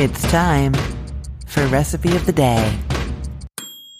It's time for recipe of the day.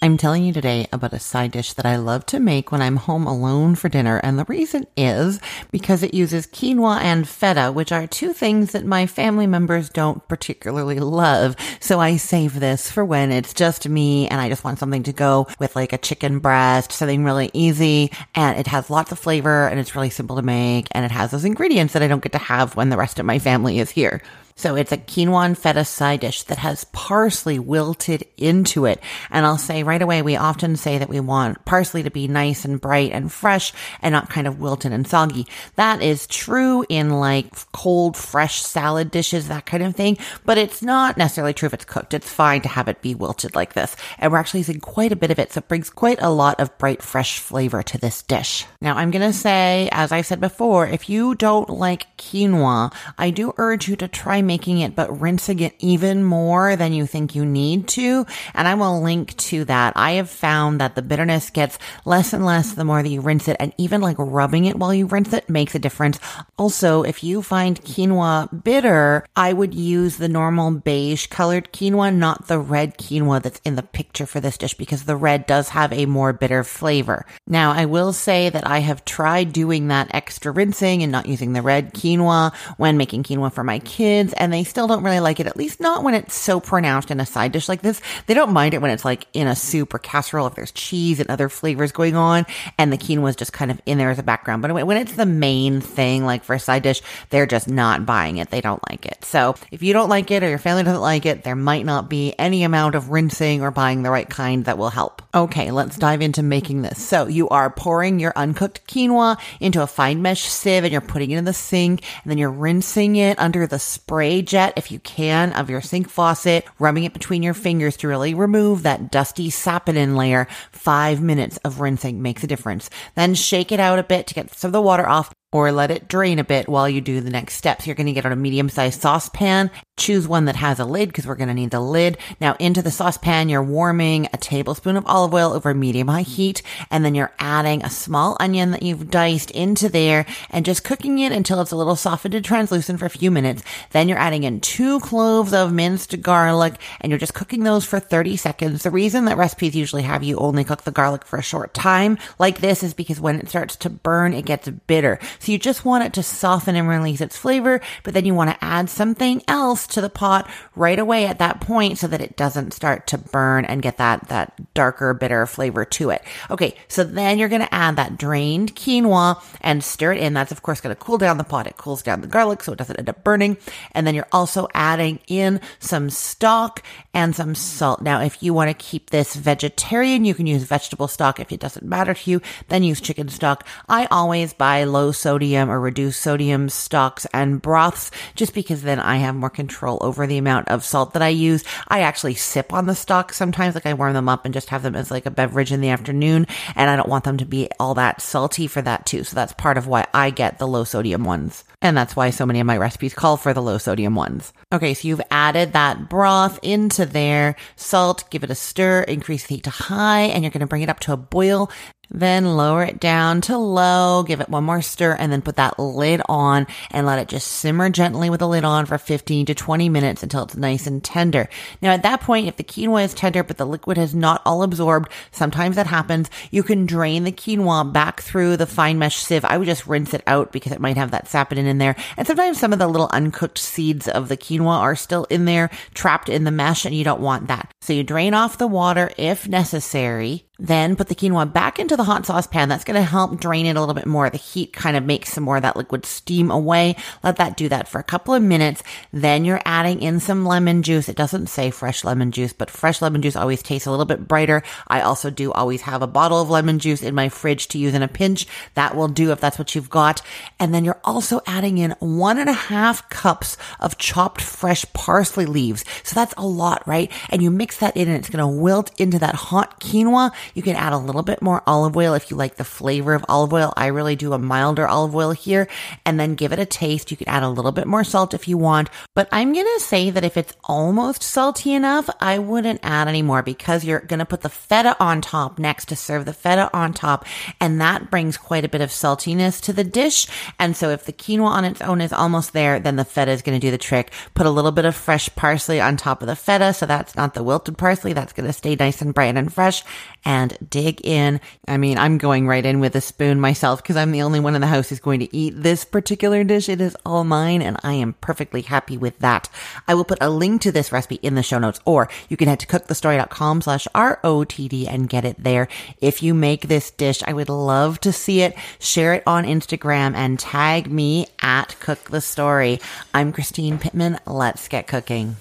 I'm telling you today about a side dish that I love to make when I'm home alone for dinner. And the reason is because it uses quinoa and feta, which are two things that my family members don't particularly love. So I save this for when it's just me and I just want something to go with like a chicken breast, something really easy. And it has lots of flavor and it's really simple to make. And it has those ingredients that I don't get to have when the rest of my family is here. So it's a quinoa and feta side dish that has parsley wilted into it. And I'll say right away, we often say that we want parsley to be nice and bright and fresh and not kind of wilted and soggy. That is true in like cold, fresh salad dishes, that kind of thing. But it's not necessarily true if it's cooked. It's fine to have it be wilted like this. And we're actually using quite a bit of it. So it brings quite a lot of bright, fresh flavor to this dish. Now I'm going to say, as I said before, if you don't like quinoa, I do urge you to try making it, but rinsing it even more than you think you need to. And I will link to that. I have found that the bitterness gets less and less the more that you rinse it. And even like rubbing it while you rinse it makes a difference. Also, if you find quinoa bitter, I would use the normal beige colored quinoa, not the red quinoa that's in the picture for this dish because the red does have a more bitter flavor. Now, I will say that I have tried doing that extra rinsing and not using the red quinoa when making quinoa for my kids and they still don't really like it, at least not when it's so pronounced in a side dish like this. They don't mind it when it's like in a soup or casserole if there's cheese and other flavors going on and the quinoa is just kind of in there as a background. But when it's the main thing, like for a side dish, they're just not buying it. They don't like it. So if you don't like it or your family doesn't like it, there might not be any amount of rinsing or buying the right kind that will help. Okay, let's dive into making this. So you are pouring your uncooked quinoa into a fine mesh sieve and you're putting it in the sink and then you're rinsing it under the spray jet if you can of your sink faucet, rubbing it between your fingers to really remove that dusty saponin layer. Five minutes of rinsing makes a difference. Then shake it out a bit to get some of the water off or let it drain a bit while you do the next steps. You're going to get on a medium sized saucepan. Choose one that has a lid because we're going to need the lid. Now into the saucepan, you're warming a tablespoon of olive oil over medium high heat. And then you're adding a small onion that you've diced into there and just cooking it until it's a little softened and translucent for a few minutes. Then you're adding in two cloves of minced garlic and you're just cooking those for 30 seconds. The reason that recipes usually have you only cook the garlic for a short time like this is because when it starts to burn, it gets bitter. So you just want it to soften and release its flavor, but then you want to add something else to the pot right away at that point so that it doesn't start to burn and get that, that darker, bitter flavor to it. Okay. So then you're going to add that drained quinoa and stir it in. That's of course going to cool down the pot. It cools down the garlic so it doesn't end up burning. And then you're also adding in some stock and some salt. Now, if you want to keep this vegetarian, you can use vegetable stock. If it doesn't matter to you, then use chicken stock. I always buy low sodium or reduced sodium stocks and broths just because then I have more control over the amount of salt that I use. I actually sip on the stock sometimes, like I warm them up and just have them as like a beverage in the afternoon. And I don't want them to be all that salty for that too. So that's part of why I get the low sodium ones. And that's why so many of my recipes call for the low sodium ones. Okay, so you've added that broth into there, salt, give it a stir, increase the heat to high, and you're going to bring it up to a boil. Then lower it down to low, give it one more stir, and then put that lid on and let it just simmer gently with the lid on for 15 to 20 minutes until it's nice and tender. Now at that point, if the quinoa is tender but the liquid has not all absorbed, sometimes that happens, you can drain the quinoa back through the fine mesh sieve. I would just rinse it out because it might have that saponin in there. And sometimes some of the little uncooked seeds of the quinoa are still in there, trapped in the mesh, and you don't want that. So you drain off the water if necessary. Then put the quinoa back into the hot sauce pan. That's going to help drain it a little bit more. The heat kind of makes some more of that liquid steam away. Let that do that for a couple of minutes. Then you're adding in some lemon juice. It doesn't say fresh lemon juice, but fresh lemon juice always tastes a little bit brighter. I also do always have a bottle of lemon juice in my fridge to use in a pinch. That will do if that's what you've got. And then you're also adding in one and a half cups of chopped fresh parsley leaves. So that's a lot, right? And you mix that in and it's going to wilt into that hot quinoa. You can add a little bit more olive oil if you like the flavor of olive oil. I really do a milder olive oil here and then give it a taste. You can add a little bit more salt if you want, but I'm going to say that if it's almost salty enough, I wouldn't add any more because you're going to put the feta on top next to serve the feta on top. And that brings quite a bit of saltiness to the dish. And so if the quinoa on its own is almost there, then the feta is going to do the trick. Put a little bit of fresh parsley on top of the feta. So that's not the wilted parsley. That's going to stay nice and bright and fresh and dig in. I mean, I'm going right in with a spoon myself because I'm the only one in the house who's going to eat this particular dish. It is all mine and I am perfectly happy with that. I will put a link to this recipe in the show notes or you can head to cookthestory.com slash ROTD and get it there. If you make this dish, I would love to see it. Share it on Instagram and tag me at Cook the Story. I'm Christine Pittman. Let's get cooking.